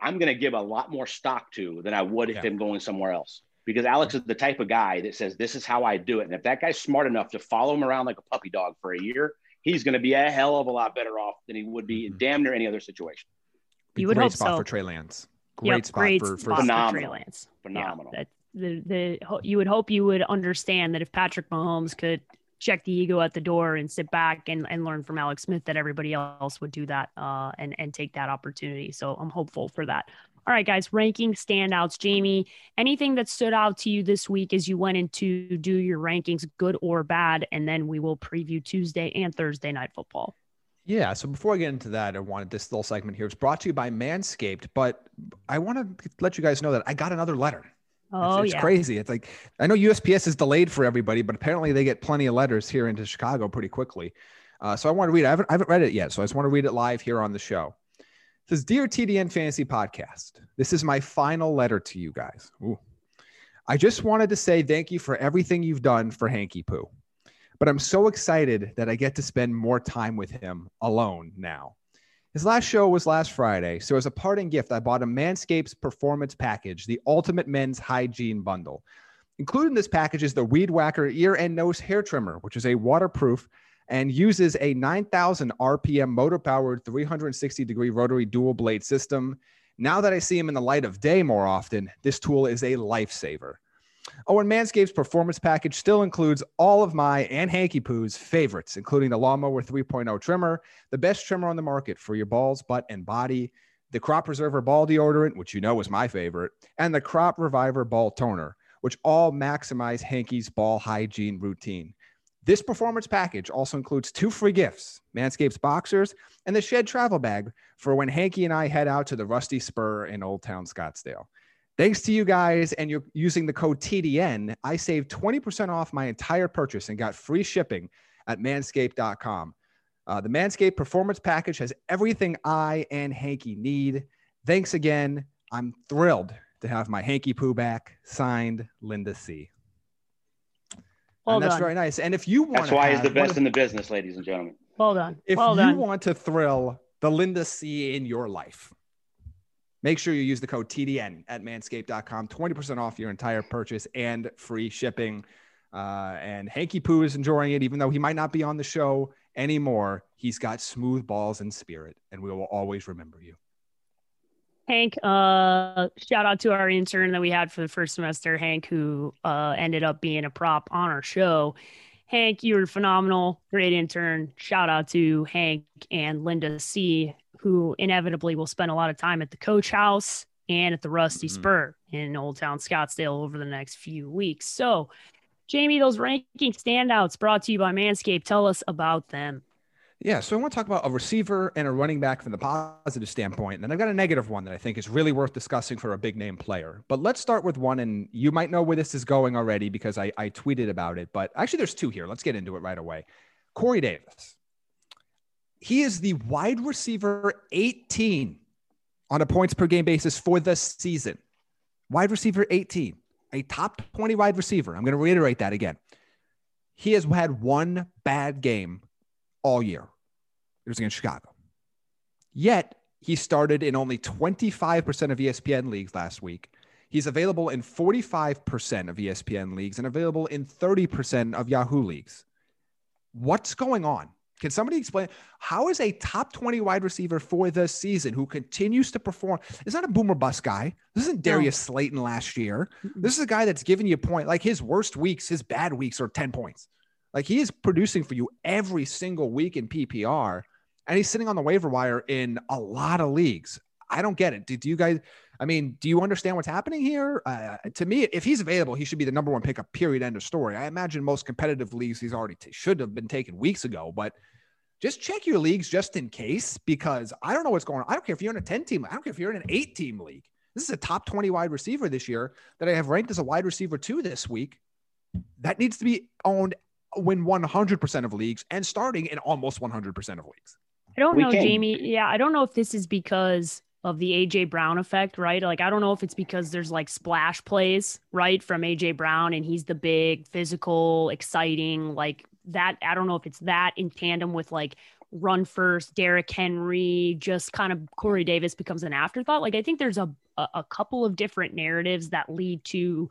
I'm going to give a lot more stock to than I would if yeah. him going somewhere else. Because Alex is the type of guy that says, This is how I do it. And if that guy's smart enough to follow him around like a puppy dog for a year, he's going to be a hell of a lot better off than he would be in mm-hmm. damn near any other situation. You would hope spot so. for Trey Lance. Great yep, spot great for, for spot phenomenal. For Trey Lance. Phenomenal. Yeah, the, the you would hope you would understand that if Patrick Mahomes could check the ego at the door and sit back and, and learn from Alex Smith that everybody else would do that uh, and and take that opportunity. So I'm hopeful for that. All right, guys, ranking standouts. Jamie, anything that stood out to you this week as you went into do your rankings, good or bad? And then we will preview Tuesday and Thursday night football. Yeah. So before I get into that, I wanted this little segment here. It's brought to you by Manscaped, but I want to let you guys know that I got another letter. Oh, it's, it's yeah. crazy. It's like I know USPS is delayed for everybody, but apparently they get plenty of letters here into Chicago pretty quickly. Uh, so I want to read it. I haven't, I haven't read it yet, so I just want to read it live here on the show. It says, Dear TDN Fantasy Podcast, this is my final letter to you guys. Ooh. I just wanted to say thank you for everything you've done for Hanky Poo. But I'm so excited that I get to spend more time with him alone now. His last show was last Friday, so as a parting gift, I bought a Manscapes Performance Package, the ultimate men's hygiene bundle. Included in this package is the Weed Whacker ear and nose hair trimmer, which is a waterproof and uses a 9,000 RPM motor powered 360 degree rotary dual blade system. Now that I see him in the light of day more often, this tool is a lifesaver. Oh, and Manscaped's performance package still includes all of my and Hanky Poo's favorites, including the Lawnmower 3.0 trimmer, the best trimmer on the market for your balls, butt, and body, the Crop Preserver ball deodorant, which you know is my favorite, and the Crop Reviver ball toner, which all maximize Hanky's ball hygiene routine. This performance package also includes two free gifts Manscaped's boxers and the Shed travel bag for when Hanky and I head out to the Rusty Spur in Old Town Scottsdale. Thanks to you guys and you're using the code TDN, I saved 20% off my entire purchase and got free shipping at manscaped.com. Uh, the Manscaped Performance Package has everything I and Hanky need. Thanks again. I'm thrilled to have my Hanky Poo back, signed Linda C. Well and that's done. very nice. And if you want, that's why he's the best in the business, ladies and gentlemen. Well done. If well you done. want to thrill the Linda C in your life, make sure you use the code TDN at manscaped.com. 20% off your entire purchase and free shipping. Uh, and Hanky Poo is enjoying it, even though he might not be on the show anymore. He's got smooth balls and spirit, and we will always remember you. Hank, uh, shout out to our intern that we had for the first semester, Hank, who uh, ended up being a prop on our show. Hank, you were phenomenal, great intern. Shout out to Hank and Linda C, who inevitably will spend a lot of time at the coach house and at the Rusty mm-hmm. Spur in Old Town Scottsdale over the next few weeks. So, Jamie, those ranking standouts brought to you by Manscaped. Tell us about them. Yeah, so I want to talk about a receiver and a running back from the positive standpoint. And then I've got a negative one that I think is really worth discussing for a big name player. But let's start with one, and you might know where this is going already because I, I tweeted about it. But actually, there's two here. Let's get into it right away. Corey Davis. He is the wide receiver 18 on a points per game basis for the season. Wide receiver 18, a top 20 wide receiver. I'm going to reiterate that again. He has had one bad game all year. It was against Chicago. Yet he started in only 25% of ESPN leagues last week. He's available in 45% of ESPN leagues and available in 30% of Yahoo leagues. What's going on? Can somebody explain how is a top 20 wide receiver for this season who continues to perform? Is not a boomer bust guy. This isn't Darius no. Slayton last year. This is a guy that's giving you a point. Like his worst weeks, his bad weeks are 10 points. Like he is producing for you every single week in PPR, and he's sitting on the waiver wire in a lot of leagues. I don't get it. Do you guys? I mean, do you understand what's happening here? Uh, to me, if he's available, he should be the number one pickup. Period. End of story. I imagine most competitive leagues he's already t- should have been taken weeks ago, but just check your leagues just in case because I don't know what's going on. I don't care if you're in a 10 team, I don't care if you're in an eight team league. This is a top 20 wide receiver this year that I have ranked as a wide receiver two this week. That needs to be owned when 100% of leagues and starting in almost 100% of leagues. I don't know, Jamie. Yeah, I don't know if this is because of the AJ Brown effect, right? Like, I don't know if it's because there's like splash plays, right, from AJ Brown, and he's the big, physical, exciting, like that. I don't know if it's that in tandem with like run first, Derrick Henry, just kind of Corey Davis becomes an afterthought. Like, I think there's a, a, couple of different narratives that lead to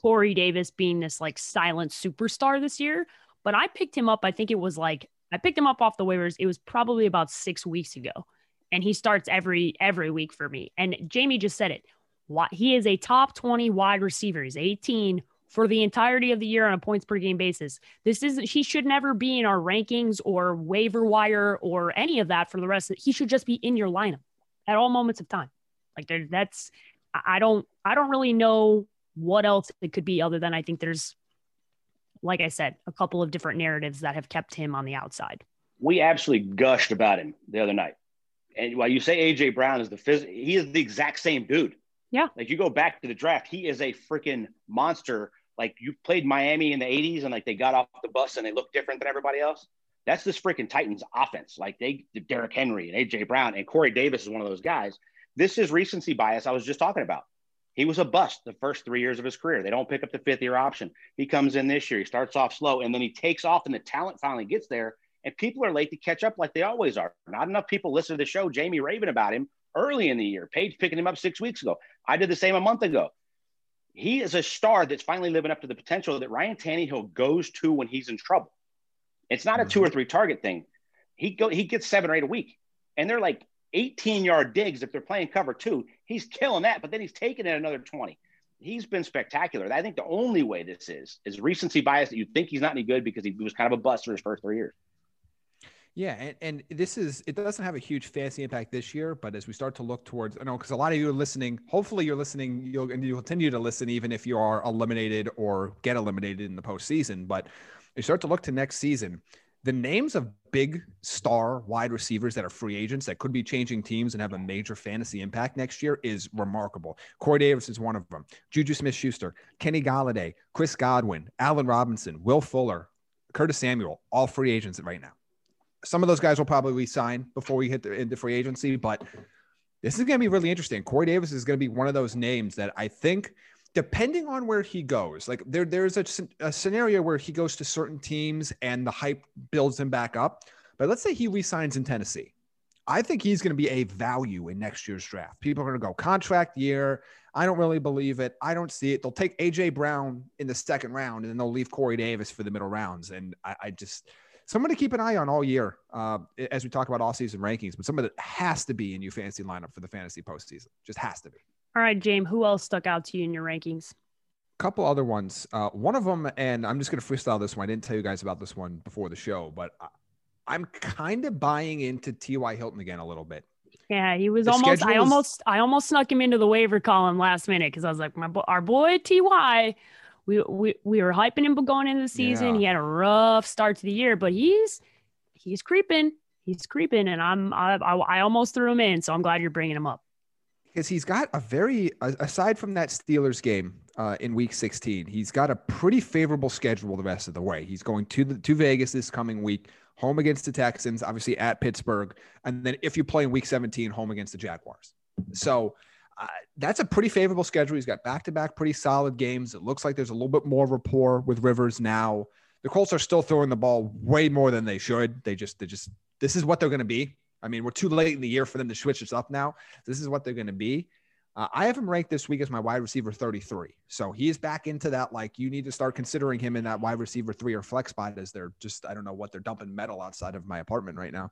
Corey Davis being this like silent superstar this year. But I picked him up, I think it was like I picked him up off the waivers. It was probably about six weeks ago, and he starts every every week for me. And Jamie just said it. What he is a top twenty wide receiver. He's eighteen for the entirety of the year on a points per game basis. This isn't he should never be in our rankings or waiver wire or any of that for the rest. Of, he should just be in your lineup at all moments of time. Like there, that's I don't I don't really know what else it could be other than I think there's like I said, a couple of different narratives that have kept him on the outside. We absolutely gushed about him the other night. And while you say AJ Brown is the phys- he is the exact same dude. Yeah. Like you go back to the draft, he is a freaking monster. Like you played Miami in the 80s and like they got off the bus and they looked different than everybody else. That's this freaking Titans offense. Like they Derrick Henry and AJ Brown and Corey Davis is one of those guys. This is recency bias I was just talking about. He was a bust the first three years of his career. They don't pick up the fifth year option. He comes in this year, he starts off slow, and then he takes off, and the talent finally gets there. And people are late to catch up like they always are. Not enough people listen to the show, Jamie raving about him early in the year. Paige picking him up six weeks ago. I did the same a month ago. He is a star that's finally living up to the potential that Ryan Tannehill goes to when he's in trouble. It's not a two or mm-hmm. three target thing. He go he gets seven or eight a week, and they're like 18 yard digs if they're playing cover two. He's killing that, but then he's taking it another 20. He's been spectacular. I think the only way this is is recency bias that you think he's not any good because he was kind of a bust for his first three years. Yeah, and, and this is it doesn't have a huge fancy impact this year, but as we start to look towards, I know because a lot of you are listening. Hopefully, you're listening. You'll and you'll continue to listen even if you are eliminated or get eliminated in the postseason. But you start to look to next season the names of big star wide receivers that are free agents that could be changing teams and have a major fantasy impact next year is remarkable. Corey Davis is one of them. Juju Smith Schuster, Kenny Golladay, Chris Godwin, Allen Robinson, Will Fuller, Curtis Samuel, all free agents right now. Some of those guys will probably resign before we hit the, into free agency, but this is going to be really interesting. Corey Davis is going to be one of those names that I think – depending on where he goes, like there, there's a, a, scenario where he goes to certain teams and the hype builds him back up. But let's say he resigns in Tennessee. I think he's going to be a value in next year's draft. People are going to go contract year. I don't really believe it. I don't see it. They'll take AJ Brown in the second round and then they'll leave Corey Davis for the middle rounds. And I, I just, someone to keep an eye on all year uh, as we talk about all season rankings, but someone that has to be in your fantasy lineup for the fantasy postseason. Just has to be. All right, James, who else stuck out to you in your rankings? A couple other ones. Uh, one of them, and I'm just going to freestyle this one. I didn't tell you guys about this one before the show, but I, am kind of buying into T.Y. Hilton again a little bit. Yeah, he was the almost. I almost. I almost snuck him into the waiver column last minute because I was like, my our boy Ty. We we we were hyping him going into the season. Yeah. He had a rough start to the year, but he's he's creeping. He's creeping, and I'm I, I, I almost threw him in. So I'm glad you're bringing him up because he's got a very aside from that Steelers game uh, in Week 16, he's got a pretty favorable schedule the rest of the way. He's going to the to Vegas this coming week, home against the Texans, obviously at Pittsburgh, and then if you play in Week 17, home against the Jaguars. So. That's a pretty favorable schedule. He's got back to back pretty solid games. It looks like there's a little bit more rapport with Rivers now. The Colts are still throwing the ball way more than they should. They just, they just, this is what they're going to be. I mean, we're too late in the year for them to switch this up now. This is what they're going to be. Uh, I have him ranked this week as my wide receiver 33. So he is back into that. Like you need to start considering him in that wide receiver three or flex spot as they're just, I don't know what they're dumping metal outside of my apartment right now.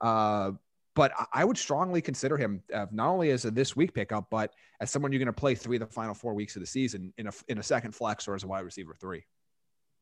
Uh, but I would strongly consider him uh, not only as a this week pickup, but as someone you're going to play three of the final four weeks of the season in a, in a second flex or as a wide receiver three.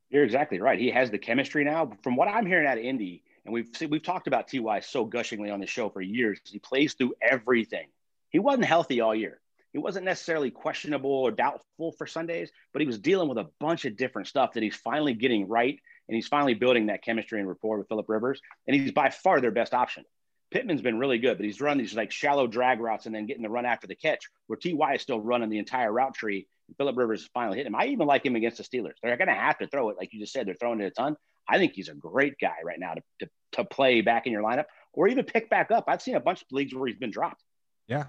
You're exactly right. He has the chemistry now. From what I'm hearing out of Indy, and we've we've talked about Ty so gushingly on the show for years. He plays through everything. He wasn't healthy all year. He wasn't necessarily questionable or doubtful for Sundays, but he was dealing with a bunch of different stuff that he's finally getting right. And he's finally building that chemistry and rapport with Philip Rivers. And he's by far their best option. Pittman's been really good, but he's run these like shallow drag routes and then getting the run after the catch, where Ty is still running the entire route tree. Philip Rivers is finally hitting him. I even like him against the Steelers. They're going to have to throw it, like you just said. They're throwing it a ton. I think he's a great guy right now to, to, to play back in your lineup or even pick back up. I've seen a bunch of leagues where he's been dropped. Yeah.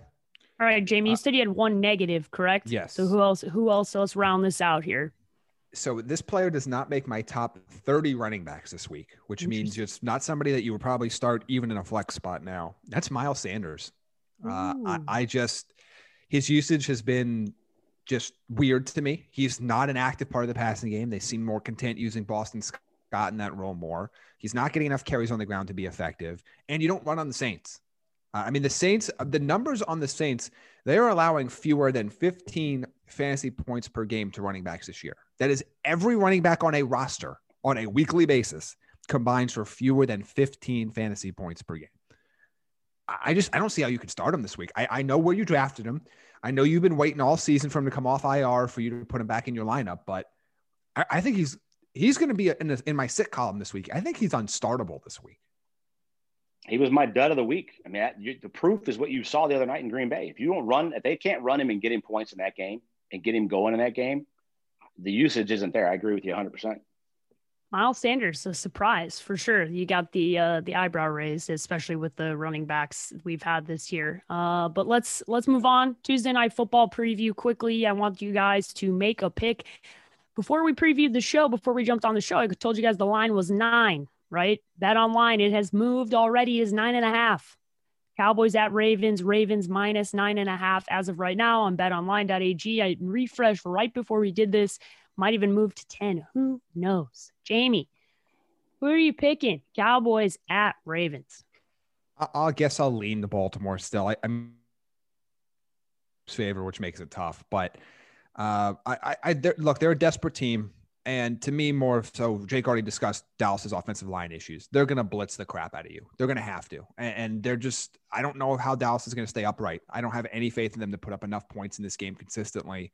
All right, Jamie, you uh, said you had one negative, correct? Yes. So who else? Who else? Let's round this out here. So this player does not make my top 30 running backs this week, which means it's not somebody that you would probably start even in a flex spot now. That's Miles Sanders. Uh, I, I just his usage has been just weird to me. He's not an active part of the passing game. They seem more content using Boston Scott in that role more. He's not getting enough carries on the ground to be effective. And you don't run on the Saints. Uh, I mean, the Saints, uh, the numbers on the Saints, they are allowing fewer than 15 fantasy points per game to running backs this year. That is every running back on a roster on a weekly basis combines for fewer than 15 fantasy points per game. I just I don't see how you could start him this week. I, I know where you drafted him. I know you've been waiting all season for him to come off IR for you to put him back in your lineup, but I, I think he's he's going to be in, in my sit column this week. I think he's unstartable this week. He was my dud of the week. I mean, that, you, the proof is what you saw the other night in Green Bay. If you don't run, if they can't run him and get him points in that game and get him going in that game, the usage isn't there. I agree with you 100. percent Miles Sanders, a surprise for sure. You got the uh, the eyebrow raised, especially with the running backs we've had this year. Uh, but let's let's move on. Tuesday night football preview quickly. I want you guys to make a pick before we previewed the show, before we jumped on the show, I told you guys the line was nine, right? Bet online, it has moved already, is nine and a half. Cowboys at Ravens, Ravens minus nine and a half as of right now on betonline.ag. I refreshed right before we did this, might even move to 10. Who knows? Jamie, who are you picking? Cowboys at Ravens. I guess I'll lean the Baltimore still. I, am favor, which makes it tough, but uh, I, I, I look, they're a desperate team. And to me, more so, Jake already discussed Dallas's offensive line issues. They're going to blitz the crap out of you. They're going to have to. And, and they're just, I don't know how Dallas is going to stay upright. I don't have any faith in them to put up enough points in this game consistently.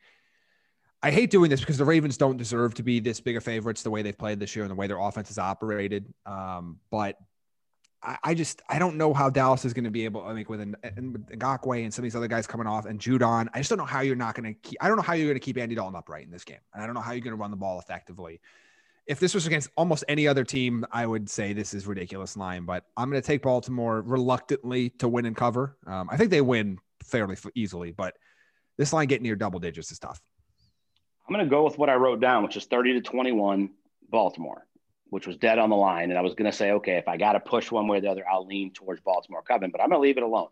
I hate doing this because the Ravens don't deserve to be this bigger favorites the way they've played this year and the way their offense is operated. Um, but I, just I don't know how Dallas is going to be able. I mean, with an and Ngakoue and some of these other guys coming off and Judon, I just don't know how you're not going to keep. I don't know how you're going to keep Andy Dalton upright in this game, and I don't know how you're going to run the ball effectively. If this was against almost any other team, I would say this is ridiculous line. But I'm going to take Baltimore reluctantly to win and cover. Um, I think they win fairly easily, but this line getting near double digits is tough. I'm going to go with what I wrote down, which is 30 to 21 Baltimore which was dead on the line. And I was going to say, okay, if I got to push one way or the other, I'll lean towards Baltimore Coven, but I'm going to leave it alone.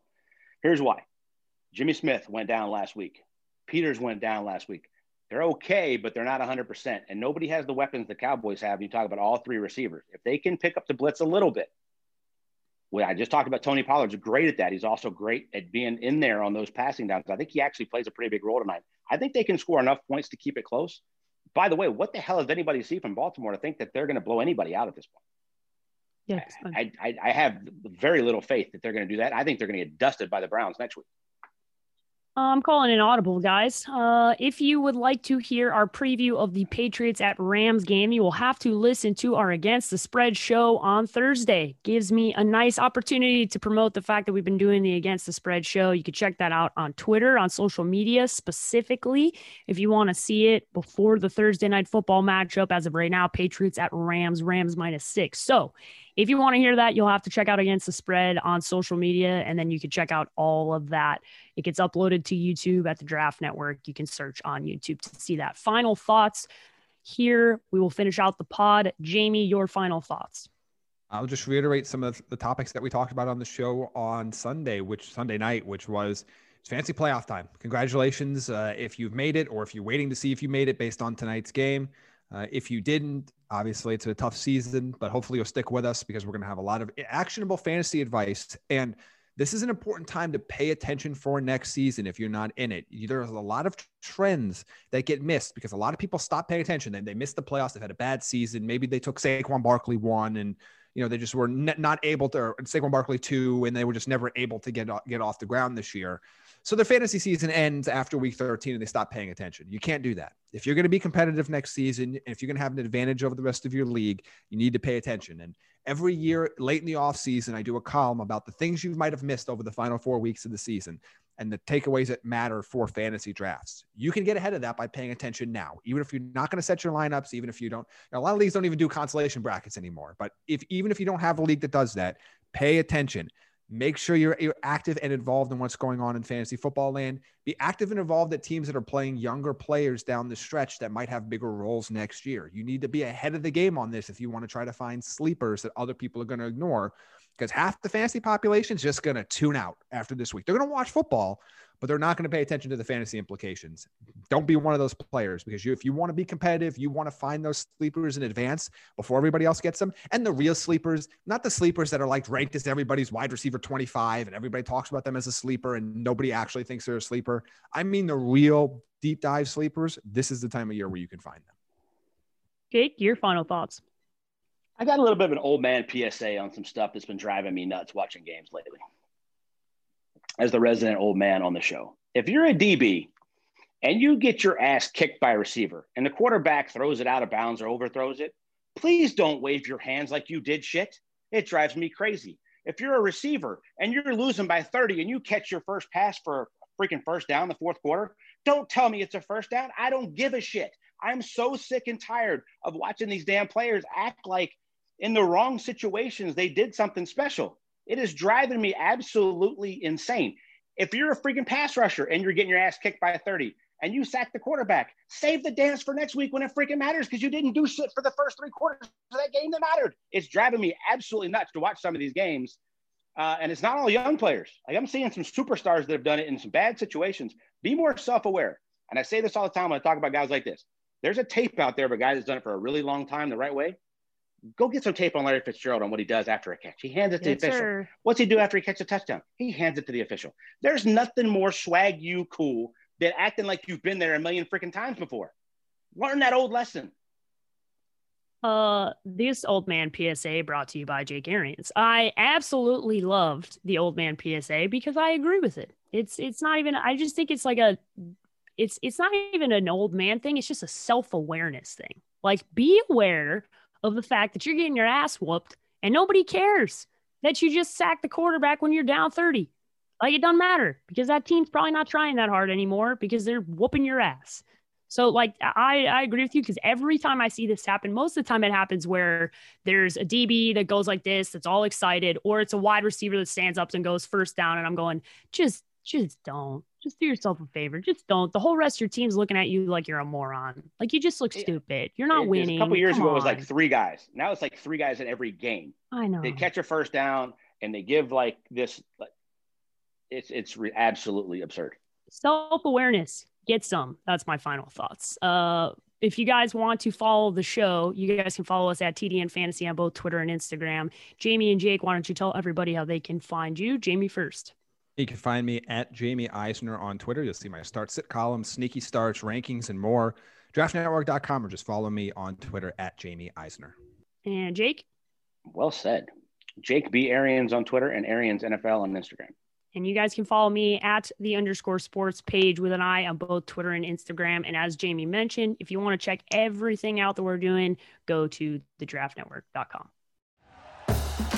Here's why Jimmy Smith went down last week, Peters went down last week. They're okay, but they're not 100%. And nobody has the weapons the Cowboys have. You talk about all three receivers. If they can pick up the blitz a little bit, well, I just talked about Tony Pollard's great at that. He's also great at being in there on those passing downs. I think he actually plays a pretty big role tonight. I think they can score enough points to keep it close by the way, what the hell does anybody see from Baltimore to think that they're going to blow anybody out at this point? Yeah, I, I, I have very little faith that they're going to do that. I think they're going to get dusted by the Browns next week. I'm calling an audible, guys. Uh, if you would like to hear our preview of the Patriots at Rams game, you will have to listen to our Against the Spread show on Thursday. Gives me a nice opportunity to promote the fact that we've been doing the Against the Spread show. You can check that out on Twitter, on social media specifically, if you want to see it before the Thursday night football matchup. As of right now, Patriots at Rams, Rams minus six. So if you want to hear that, you'll have to check out Against the Spread on social media, and then you can check out all of that. It gets uploaded to YouTube at the Draft Network. You can search on YouTube to see that. Final thoughts here. We will finish out the pod. Jamie, your final thoughts. I'll just reiterate some of the topics that we talked about on the show on Sunday, which Sunday night, which was it's fancy playoff time. Congratulations uh, if you've made it, or if you're waiting to see if you made it based on tonight's game. Uh, if you didn't, obviously it's a tough season, but hopefully you'll stick with us because we're going to have a lot of actionable fantasy advice. And this is an important time to pay attention for next season if you're not in it. There's a lot of trends that get missed because a lot of people stop paying attention. They, they missed the playoffs. They've had a bad season. Maybe they took Saquon Barkley one and you know, they just were not able to, or Saquon Barkley two, and they were just never able to get get off the ground this year. So their fantasy season ends after week 13 and they stop paying attention. You can't do that. If you're going to be competitive next season, and if you're going to have an advantage over the rest of your league, you need to pay attention. And every year, late in the off season, I do a column about the things you might have missed over the final four weeks of the season and the takeaways that matter for fantasy drafts. You can get ahead of that by paying attention now, even if you're not going to set your lineups, even if you don't. a lot of leagues don't even do consolation brackets anymore. But if even if you don't have a league that does that, pay attention. Make sure you're, you're active and involved in what's going on in fantasy football land. Be active and involved at teams that are playing younger players down the stretch that might have bigger roles next year. You need to be ahead of the game on this if you want to try to find sleepers that other people are going to ignore because half the fantasy population is just going to tune out after this week. They're going to watch football, but they're not going to pay attention to the fantasy implications. Don't be one of those players because you, if you want to be competitive, you want to find those sleepers in advance before everybody else gets them. And the real sleepers, not the sleepers that are like ranked as everybody's wide receiver 25 and everybody talks about them as a sleeper and nobody actually thinks they're a sleeper. I mean, the real deep dive sleepers, this is the time of year where you can find them. Jake, your final thoughts. I got a little bit of an old man PSA on some stuff that's been driving me nuts watching games lately. As the resident old man on the show, if you're a DB and you get your ass kicked by a receiver and the quarterback throws it out of bounds or overthrows it, please don't wave your hands like you did shit. It drives me crazy. If you're a receiver and you're losing by 30 and you catch your first pass for a freaking first down the fourth quarter, don't tell me it's a first down. I don't give a shit. I'm so sick and tired of watching these damn players act like in the wrong situations, they did something special. It is driving me absolutely insane. If you're a freaking pass rusher and you're getting your ass kicked by a 30 and you sack the quarterback, save the dance for next week when it freaking matters because you didn't do shit for the first three quarters of that game that mattered. It's driving me absolutely nuts to watch some of these games. Uh, and it's not all young players. Like I'm seeing some superstars that have done it in some bad situations. Be more self aware. And I say this all the time when I talk about guys like this. There's a tape out there of a guy that's done it for a really long time the right way go get some tape on Larry Fitzgerald on what he does after a catch. He hands it to yes, the official. Sir. What's he do after he catches a touchdown? He hands it to the official. There's nothing more swag you cool than acting like you've been there a million freaking times before. Learn that old lesson. Uh, this old man PSA brought to you by Jake Arians. I absolutely loved the old man PSA because I agree with it. It's it's not even. I just think it's like a. It's it's not even an old man thing. It's just a self awareness thing. Like be aware of the fact that you're getting your ass whooped and nobody cares that you just sacked the quarterback when you're down 30. Like it doesn't matter because that team's probably not trying that hard anymore because they're whooping your ass. So like I, I agree with you because every time I see this happen, most of the time it happens where there's a DB that goes like this, that's all excited, or it's a wide receiver that stands up and goes first down, and I'm going, just just don't just do yourself a favor. Just don't. The whole rest of your team's looking at you like you're a moron. Like you just look stupid. You're not it, winning. A couple years Come ago, on. it was like three guys. Now it's like three guys in every game. I know. They catch a first down and they give like this. Like, it's it's re- absolutely absurd. Self awareness. Get some. That's my final thoughts. Uh, if you guys want to follow the show, you guys can follow us at TDN Fantasy on both Twitter and Instagram. Jamie and Jake, why don't you tell everybody how they can find you? Jamie first. You can find me at Jamie Eisner on Twitter. You'll see my start sit column, sneaky starts, rankings, and more. Draftnetwork.com or just follow me on Twitter at Jamie Eisner. And Jake? Well said. Jake B. Arians on Twitter and Arians NFL on Instagram. And you guys can follow me at the underscore sports page with an eye on both Twitter and Instagram. And as Jamie mentioned, if you want to check everything out that we're doing, go to thedraftnetwork.com.